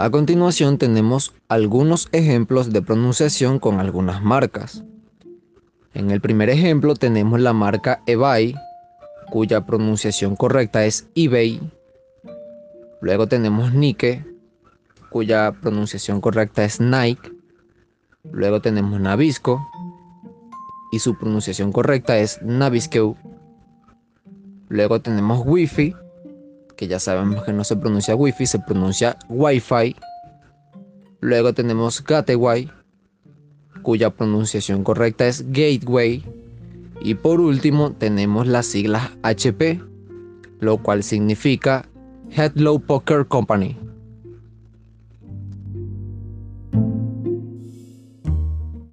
A continuación tenemos algunos ejemplos de pronunciación con algunas marcas. En el primer ejemplo tenemos la marca eBay, cuya pronunciación correcta es eBay. Luego tenemos Nike, cuya pronunciación correcta es Nike. Luego tenemos Nabisco y su pronunciación correcta es Nabisco. Luego tenemos Wi-Fi, que ya sabemos que no se pronuncia Wi-Fi, se pronuncia Wi-Fi. Luego tenemos Gateway, cuya pronunciación correcta es Gateway. Y por último tenemos las siglas HP, lo cual significa Hello Poker Company.